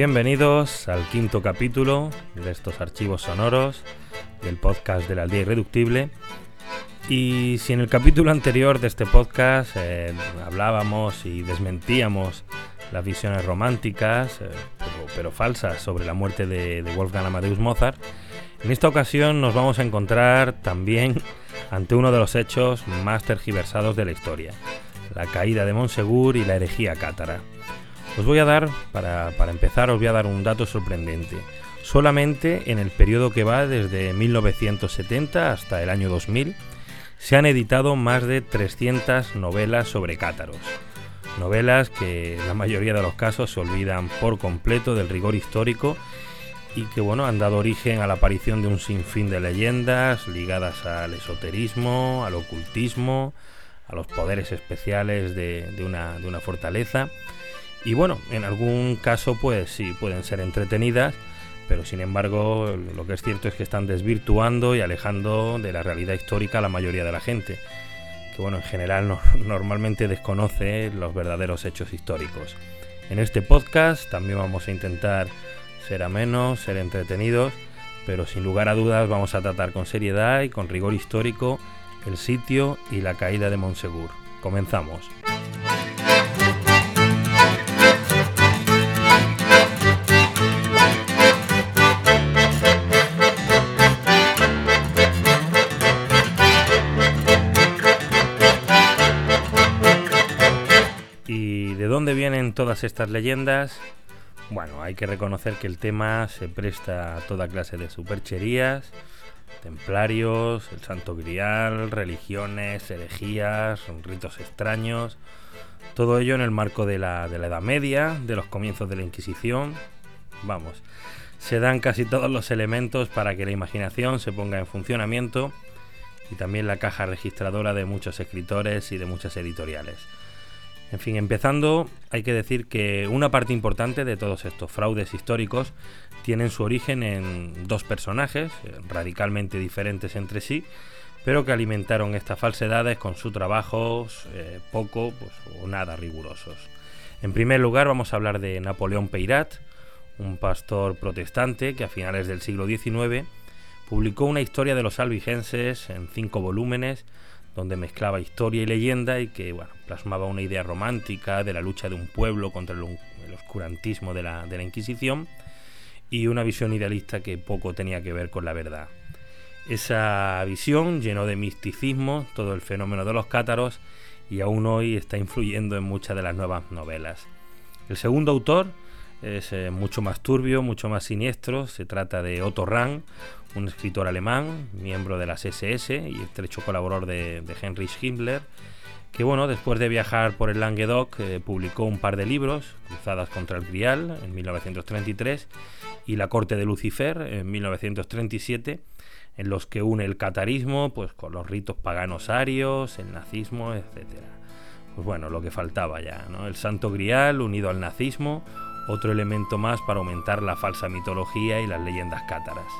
Bienvenidos al quinto capítulo de estos archivos sonoros del podcast de la aldea irreductible. Y si en el capítulo anterior de este podcast eh, hablábamos y desmentíamos las visiones románticas, eh, pero, falsas, sobre la muerte de, de Wolfgang Amadeus Mozart, en esta ocasión nos vamos a encontrar también ante uno de los hechos más tergiversados de la historia, la caída de Monsegur y la herejía cátara. Os voy a dar, para, empezar, os voy a dar un dato sorprendente. Solamente en el periodo que va desde 1970 hasta el año 2000, se han editado más de 300 novelas sobre cátaros. Novelas que en la mayoría de los casos se olvidan por completo del rigor histórico y que bueno, han dado origen a la aparición de un sinfín de leyendas ligadas al esoterismo, al ocultismo, a los poderes especiales de, una, de una fortaleza y bueno, en algún caso pues sí pueden ser entretenidas, pero sin embargo lo que es cierto es que están desvirtuando y alejando de la realidad histórica a la mayoría de la gente, que bueno, en general normalmente desconoce los verdaderos hechos históricos. En este podcast también vamos a intentar ser amenos, ser entretenidos, pero sin lugar a dudas vamos a tratar con seriedad y con rigor histórico el sitio y la caída de Monsegur. Comenzamos. Dónde vienen todas estas leyendas? Bueno, hay que reconocer que el tema se presta a toda clase de supercherías, templarios, el santo grial, religiones, herejías, ritos extraños, todo ello en el marco de la, de la Edad Media, de los comienzos de la Inquisición. Vamos, se dan casi todos los elementos para que la imaginación se ponga en funcionamiento y también la caja registradora de muchos escritores y de muchas editoriales. En fin, empezando, hay que decir que una parte importante de todos estos fraudes históricos tienen su origen en dos personajes eh, radicalmente diferentes entre sí, pero que alimentaron estas falsedades con sus trabajos eh, poco pues, o nada rigurosos. En primer lugar, vamos a hablar de Napoleón Peirat, un pastor protestante que a finales del siglo XIX publicó una historia de los albigenses en cinco volúmenes donde mezclaba historia y leyenda y que plasmaba una idea romántica de la lucha de un pueblo contra el, oscurantismo de la, Inquisición y una visión idealista que poco tenía que ver con la verdad. Esa visión llenó de misticismo todo el fenómeno de los cátaros y aún hoy está influyendo en muchas de las nuevas novelas. El segundo autor es eh, mucho más turbio, mucho más siniestro. Se trata de Otto Rahn, un escritor alemán, miembro de las SS y estrecho colaborador de, Heinrich Himmler, que bueno, después de viajar por el Languedoc eh, publicó un par de libros, Cruzadas contra el Grial en 1933 y La corte de Lucifer en 1937, en los que une el catarismo pues con los ritos paganos arios, el nazismo, etcétera. Pues bueno, lo que faltaba ya, ¿no? El Santo Grial unido al nazismo, otro elemento más para aumentar la falsa mitología y las leyendas cátaras.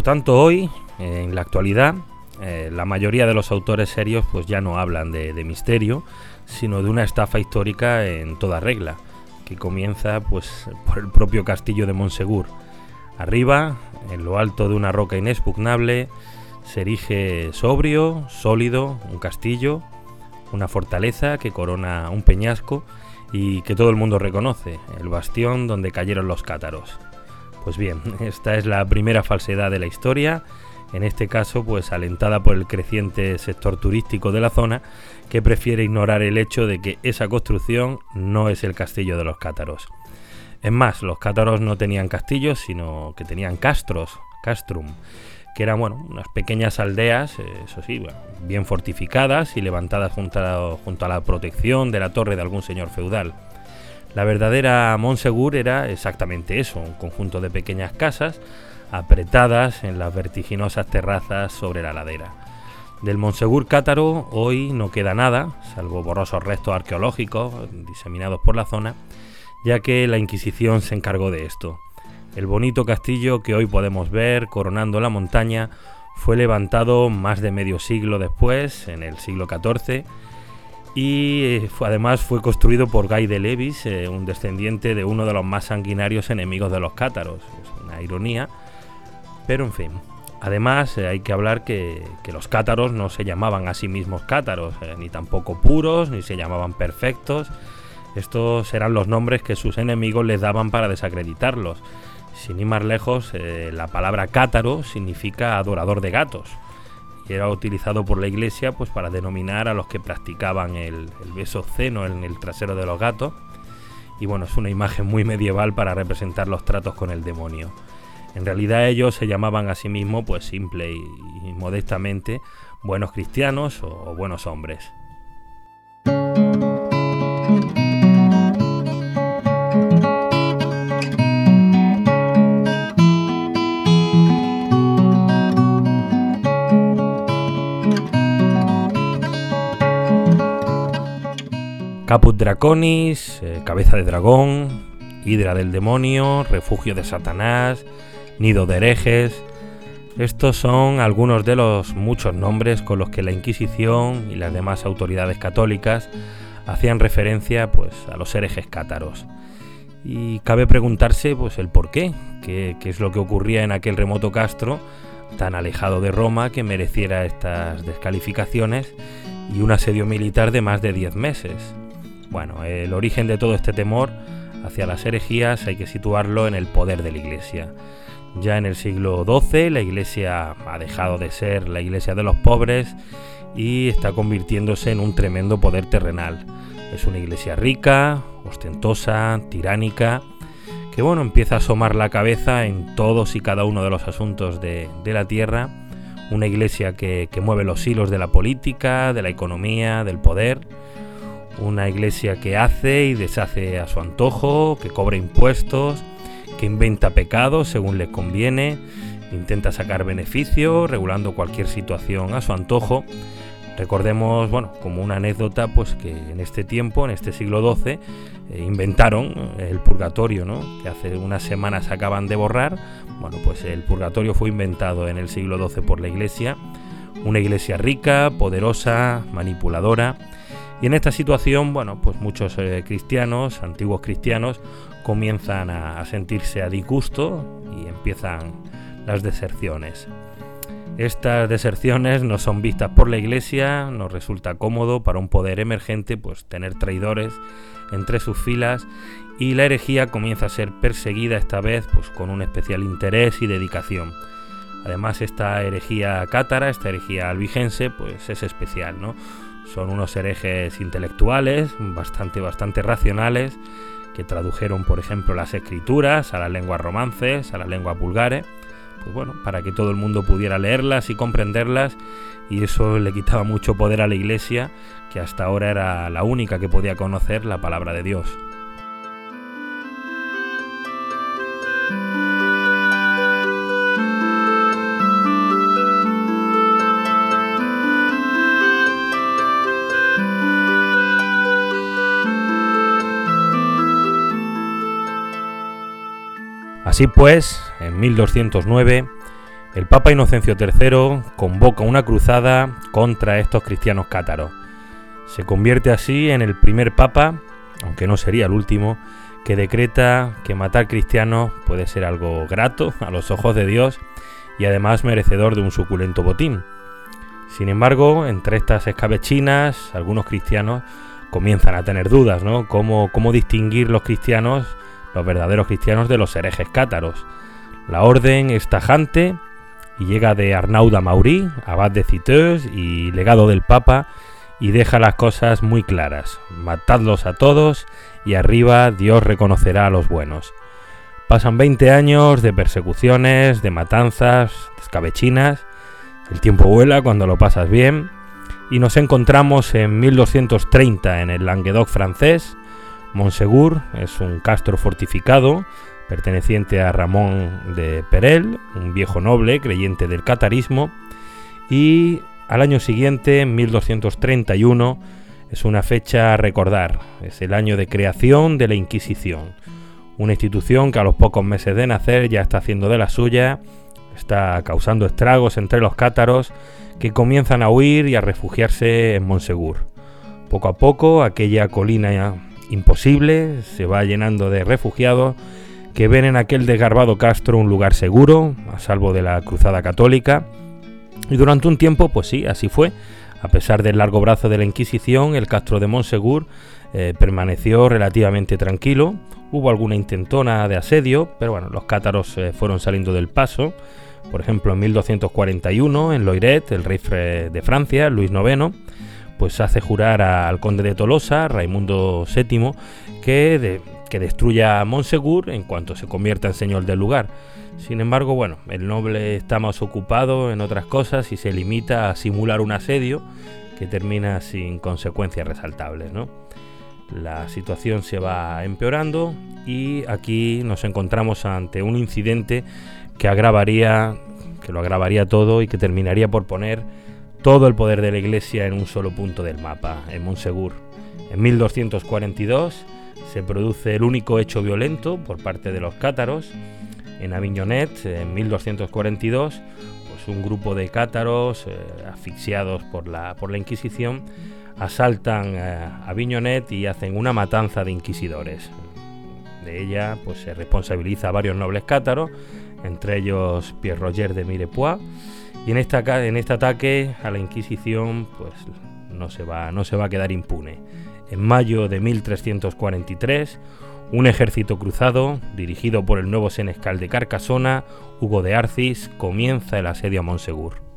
Por tanto, hoy, en la actualidad, eh, la mayoría de los autores serios pues ya no hablan de, misterio, sino de una estafa histórica en toda regla, que comienza pues por el propio castillo de Monsegur. Arriba, en lo alto de una roca inexpugnable, se erige sobrio, sólido, un castillo, una fortaleza que corona un peñasco y que todo el mundo reconoce, el bastión donde cayeron los cátaros. Pues bien, esta es la primera falsedad de la historia, en este caso pues alentada por el creciente sector turístico de la zona que prefiere ignorar el hecho de que esa construcción no es el castillo de los cátaros. Es más, los cátaros no tenían castillos, sino que tenían castros, castrum, que eran bueno, unas pequeñas aldeas, eh, eso sí, bien fortificadas y levantadas junto a, junto a la protección de la torre de algún señor feudal. La verdadera Monsegur era exactamente eso, un conjunto de pequeñas casas apretadas en las vertiginosas terrazas sobre la ladera. Del Monsegur cátaro hoy no queda nada, salvo borrosos restos arqueológicos diseminados por la zona, ya que la Inquisición se encargó de esto. El bonito castillo que hoy podemos ver coronando la montaña fue levantado más de medio siglo después, en el siglo XIV, y eh, además fue construido por Guy de Levis, eh, un descendiente de uno de los más sanguinarios enemigos de los cátaros. Es una ironía, pero en fin. Además, eh, hay que hablar que, los cátaros no se llamaban a sí mismos cátaros, eh, ni tampoco puros, ni se llamaban perfectos. Estos eran los nombres que sus enemigos les daban para desacreditarlos. Sin ir más lejos, eh, la palabra cátaro significa adorador de gatos y era utilizado por la iglesia pues, para denominar a los que practicaban el, beso ceno en el trasero de los gatos. Y bueno, es una imagen muy medieval para representar los tratos con el demonio. En realidad ellos se llamaban a sí mismos, pues simple y, modestamente, buenos cristianos o buenos hombres. Caput Draconis, eh, cabeza de dragón, hidra del demonio, refugio de Satanás, nido de herejes. Estos son algunos de los muchos nombres con los que la Inquisición y las demás autoridades católicas hacían referencia pues, a los herejes cátaros. Y cabe preguntarse pues, el por qué, qué, qué es lo que ocurría en aquel remoto castro tan alejado de Roma que mereciera estas descalificaciones y un asedio militar de más de 10 meses. Bueno, el origen de todo este temor hacia las herejías hay que situarlo en el poder de la Iglesia. Ya en el siglo XII la iglesia ha dejado de ser la iglesia de los pobres y está convirtiéndose en un tremendo poder terrenal. Es una iglesia rica, ostentosa, tiránica, que bueno, empieza a asomar la cabeza en todos y cada uno de los asuntos de, la tierra. Una iglesia que, que mueve los hilos de la política, de la economía, del poder. Una iglesia que hace y deshace a su antojo, que cobra impuestos, que inventa pecados según le conviene, intenta sacar beneficio, regulando cualquier situación a su antojo. Recordemos, bueno, como una anécdota, pues que en este tiempo, en este siglo XII, eh, inventaron el purgatorio, ¿no? Que hace unas semanas acaban de borrar. Bueno, pues el purgatorio fue inventado en el siglo XII por la Iglesia, una Iglesia rica, poderosa, manipuladora. Y en esta situación, bueno, pues muchos eh, cristianos, antiguos cristianos, comienzan a, sentirse a disgusto y empiezan las deserciones. Estas deserciones no son vistas por la Iglesia, nos resulta cómodo para un poder emergente pues tener traidores entre sus filas y la herejía comienza a ser perseguida esta vez pues con un especial interés y dedicación. Además esta herejía cátara, esta herejía albigense, pues es especial, ¿no? Son unos herejes intelectuales, bastante bastante racionales que tradujeron, por ejemplo, las escrituras a las lenguas romances, a las lenguas vulgares, pues bueno, para que todo el mundo pudiera leerlas y comprenderlas, y eso le quitaba mucho poder a la Iglesia, que hasta ahora era la única que podía conocer la palabra de Dios. Así pues, en 1209, el Papa Inocencio III convoca una cruzada contra estos cristianos cátaros. Se convierte así en el primer papa, aunque no sería el último, que decreta que matar cristianos puede ser algo grato a los ojos de Dios y además merecedor de un suculento botín. Sin embargo, entre estas escabechinas, algunos cristianos comienzan a tener dudas, ¿no? ¿Cómo, cómo distinguir los cristianos los verdaderos cristianos de los herejes cátaros. La orden es tajante y llega de Arnauda Maurí, abad de Citeus y legado del Papa, y deja las cosas muy claras. Matadlos a todos y arriba Dios reconocerá a los buenos. Pasan 20 años de persecuciones, de matanzas, de escabechinas. El tiempo vuela cuando lo pasas bien. Y nos encontramos en 1230 en el Languedoc francés, Monsegur es un castro fortificado perteneciente a Ramón de Perel, un viejo noble creyente del catarismo, y al año siguiente, 1231, es una fecha a recordar. Es el año de creación de la Inquisición. Una institución que a los pocos meses de nacer ya está haciendo de la suya, está causando estragos entre los cátaros que comienzan a huir y a refugiarse en Monsegur. Poco a poco aquella colina imposible se va llenando de refugiados que ven en aquel desgarbado castro un lugar seguro, a salvo de la cruzada católica. Y durante un tiempo, pues sí, así fue. A pesar del largo brazo de la Inquisición, el castro de Monsegur eh, permaneció relativamente tranquilo. Hubo alguna intentona de asedio, pero bueno, los cátaros eh, fueron saliendo del paso. Por ejemplo, en 1241, en Loiret, el rey de Francia, Luis IX, pues hace jurar al conde de Tolosa, Raimundo VII, que, que destruya Monsegur en cuanto se convierta en señor del lugar. Sin embargo, bueno, el noble está más ocupado en otras cosas y se limita a simular un asedio que termina sin consecuencias resaltables, ¿no? La situación se va empeorando y aquí nos encontramos ante un incidente que agravaría, que lo agravaría todo y que terminaría por poner todo el poder de la Iglesia en un solo punto del mapa, en Monsegur. En 1242 se produce el único hecho violento por parte de los cátaros. En Avignonet, en 1242, pues un grupo de cátaros eh, asfixiados por la, por la Inquisición asaltan eh, Avignonet y hacen una matanza de inquisidores. De ella pues, se responsabiliza a varios nobles cátaros, entre ellos Pierre Roger de Mirepoix y en, este ataque a la Inquisición pues, no, se va, no se va a quedar impune. En mayo de 1343, un ejército cruzado, dirigido por el nuevo senescal de Carcasona, Hugo de Arcis, comienza el asedio a Monsegur.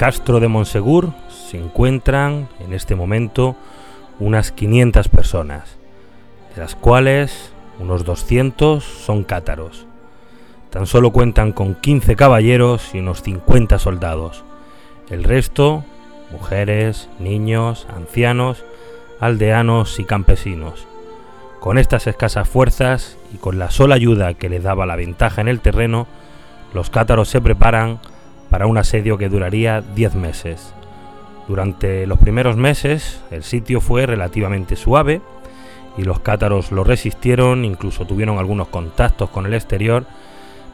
Castro de Monsegur se encuentran en este momento unas 500 personas, de las cuales unos 200 son cátaros. Tan solo cuentan con 15 caballeros y unos 50 soldados. El resto, mujeres, niños, ancianos, aldeanos y campesinos. Con estas escasas fuerzas y con la sola ayuda que les daba la ventaja en el terreno, los cátaros se preparan para un asedio que duraría 10 meses. Durante los primeros meses el sitio fue relativamente suave y los cátaros lo resistieron, incluso tuvieron algunos contactos con el exterior,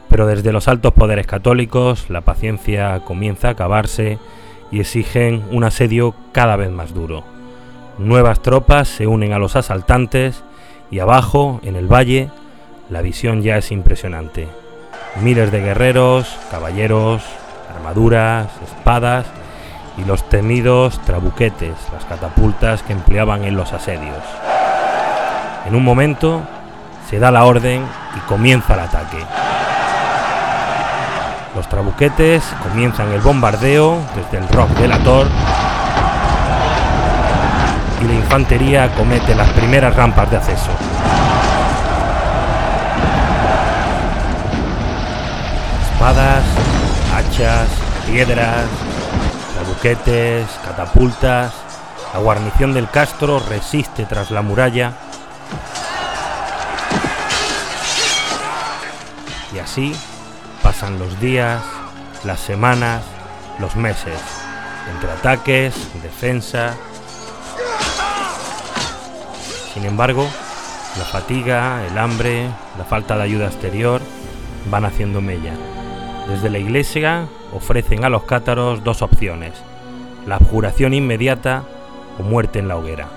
pero desde los altos poderes católicos la paciencia comienza a acabarse y exigen un asedio cada vez más duro. Nuevas tropas se unen a los asaltantes y abajo, en el valle, la visión ya es impresionante. Miles de guerreros, caballeros, armaduras, espadas y los temidos trabuquetes, las catapultas que empleaban en los asedios. En un momento se da la orden y comienza el ataque. Los trabuquetes comienzan el bombardeo desde el rock de la Tor y la infantería comete las primeras rampas de acceso. Espadas, hachas, piedras, trabuquetes, catapultas. La guarnición del castro resiste tras la muralla. Y así pasan los días, las semanas, los meses, entre ataques, defensa. Sin embargo, la fatiga, el hambre, la falta de ayuda exterior van haciendo mella. Desde la iglesia ofrecen a los cátaros dos opciones, la abjuración inmediata o muerte en la hoguera.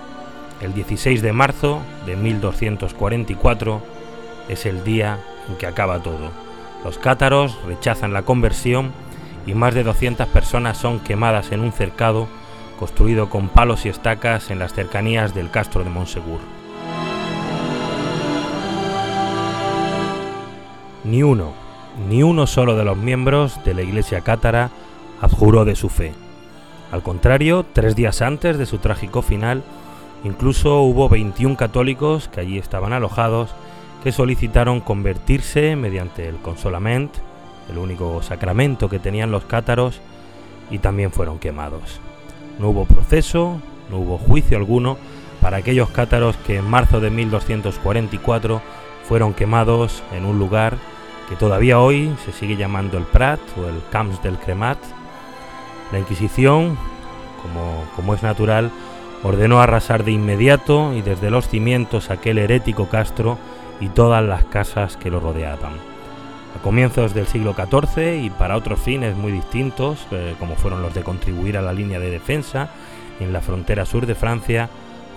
El 16 de marzo de 1244 es el día en que acaba todo. Los cátaros rechazan la conversión y más de 200 personas son quemadas en un cercado construido con palos y estacas en las cercanías del castro de Monsegur. Ni uno, ni uno solo de los miembros de la iglesia cátara abjuró de su fe. Al contrario, tres días antes de su trágico final, incluso hubo 21 católicos que allí estaban alojados que solicitaron convertirse mediante el consolament, el único sacramento que tenían los cátaros, y también fueron quemados. No hubo proceso, no hubo juicio alguno para aquellos cátaros que en marzo de 1244 fueron quemados en un lugar que todavía hoy se sigue llamando el Prat o el Camps del Cremat. La Inquisición, como, como es natural, ordenó arrasar de inmediato y desde los cimientos aquel herético castro y todas las casas que lo rodeaban. A comienzos del siglo XIV y para otros fines muy distintos, eh, como fueron los de contribuir a la línea de defensa en la frontera sur de Francia,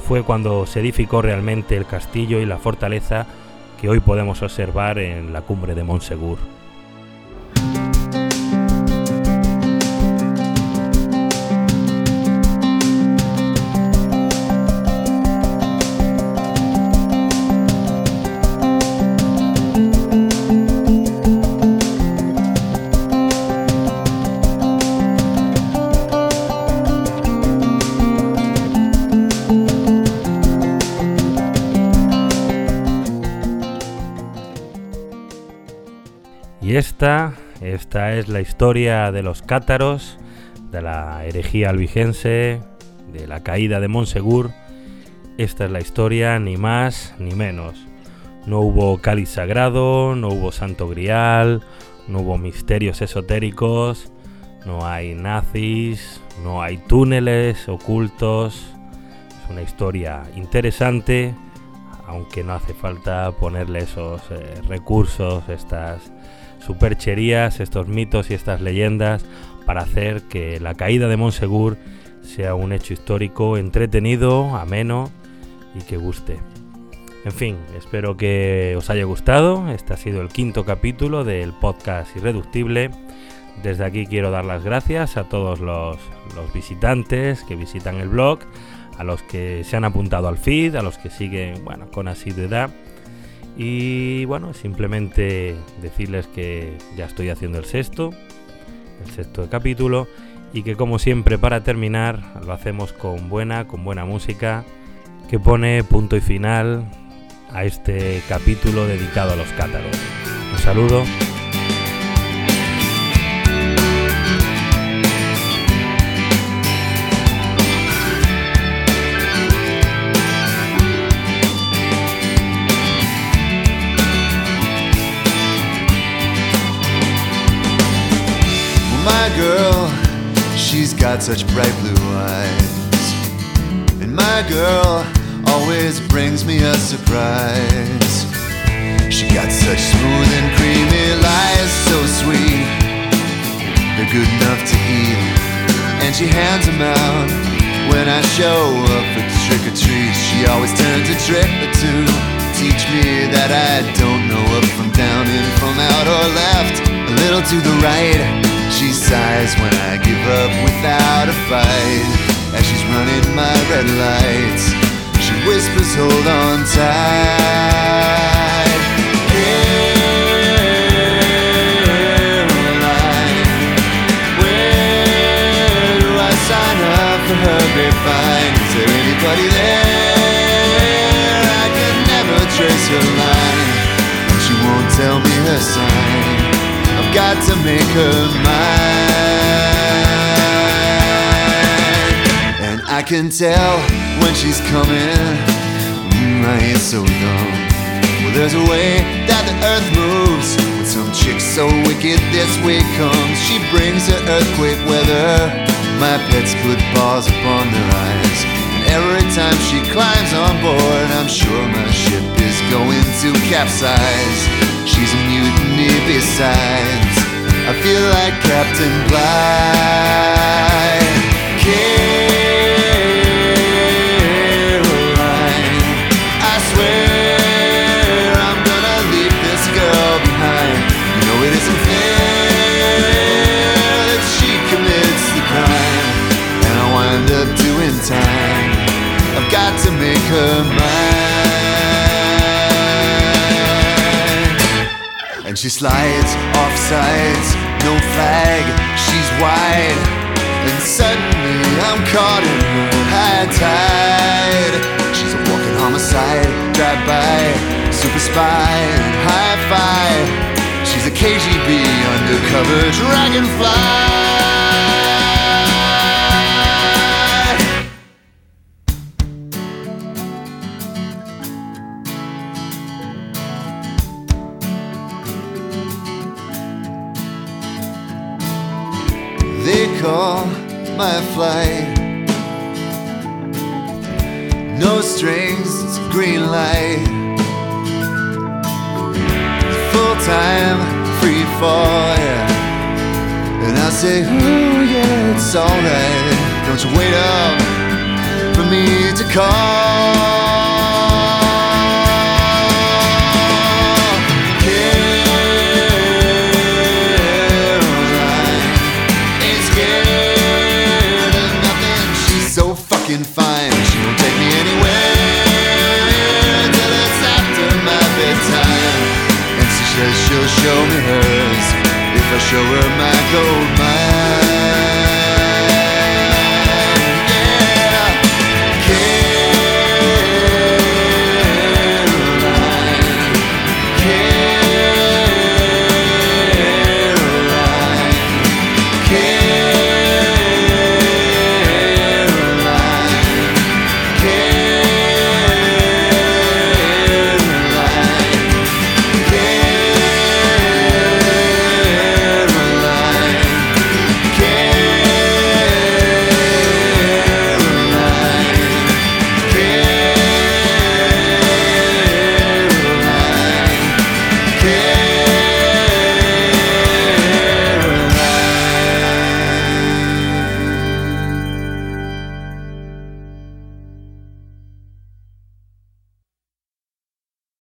fue cuando se edificó realmente el castillo y la fortaleza que hoy podemos observar en la cumbre de Montsegur. Y esta, esta es la historia de los cátaros, de la herejía albigense, de la caída de Monsegur. Esta es la historia, ni más ni menos. No hubo cáliz sagrado, no hubo santo grial, no hubo misterios esotéricos, no hay nazis, no hay túneles ocultos. Es una historia interesante, aunque no hace falta ponerle esos eh, recursos, estas supercherías, estos mitos y estas leyendas para hacer que la caída de Monsegur sea un hecho histórico entretenido, ameno y que guste. En fin, espero que os haya gustado. Este ha sido el quinto capítulo del podcast Irreductible. Desde aquí quiero dar las gracias a todos los, los visitantes que visitan el blog, a los que se han apuntado al feed, a los que siguen bueno, con asiduidad y bueno, simplemente decirles que ya estoy haciendo el sexto, el sexto capítulo, y que como siempre para terminar lo hacemos con buena, con buena música, que pone punto y final a este capítulo dedicado a los cátaros. Un saludo. Girl, she's got such bright blue eyes. And my girl always brings me a surprise. She got such smooth and creamy lies, so sweet. They're good enough to eat. And she hands them out when I show up for trick or treat. She always turns a trick or two. Teach me that I don't know up from down and from out or left. A little to the right she sighs when I give up without a fight As she's running my red lights She whispers, hold on tight trace her line and She won't tell me her sign I've got to make her mine. And I can tell when she's coming. Mm, I ain't so dumb. Well, there's a way that the earth moves. With some chick so wicked, this way comes. She brings her earthquake weather. My pets put paws upon their eyes. Every time she climbs on board, I'm sure my ship is going to capsize. She's a mutiny besides. I feel like Captain Bligh. command. And she slides off sides, no flag, she's wide. And suddenly I'm caught in high tide. She's a walking homicide, drive by, super spy, and high five. She's a KGB undercover dragonfly. My flight. No strings, it's a green light. Full time, free fall, yeah. And I say, ooh, yeah, it's alright. Don't you wait up for me to call. Show me hers. If I show her my gold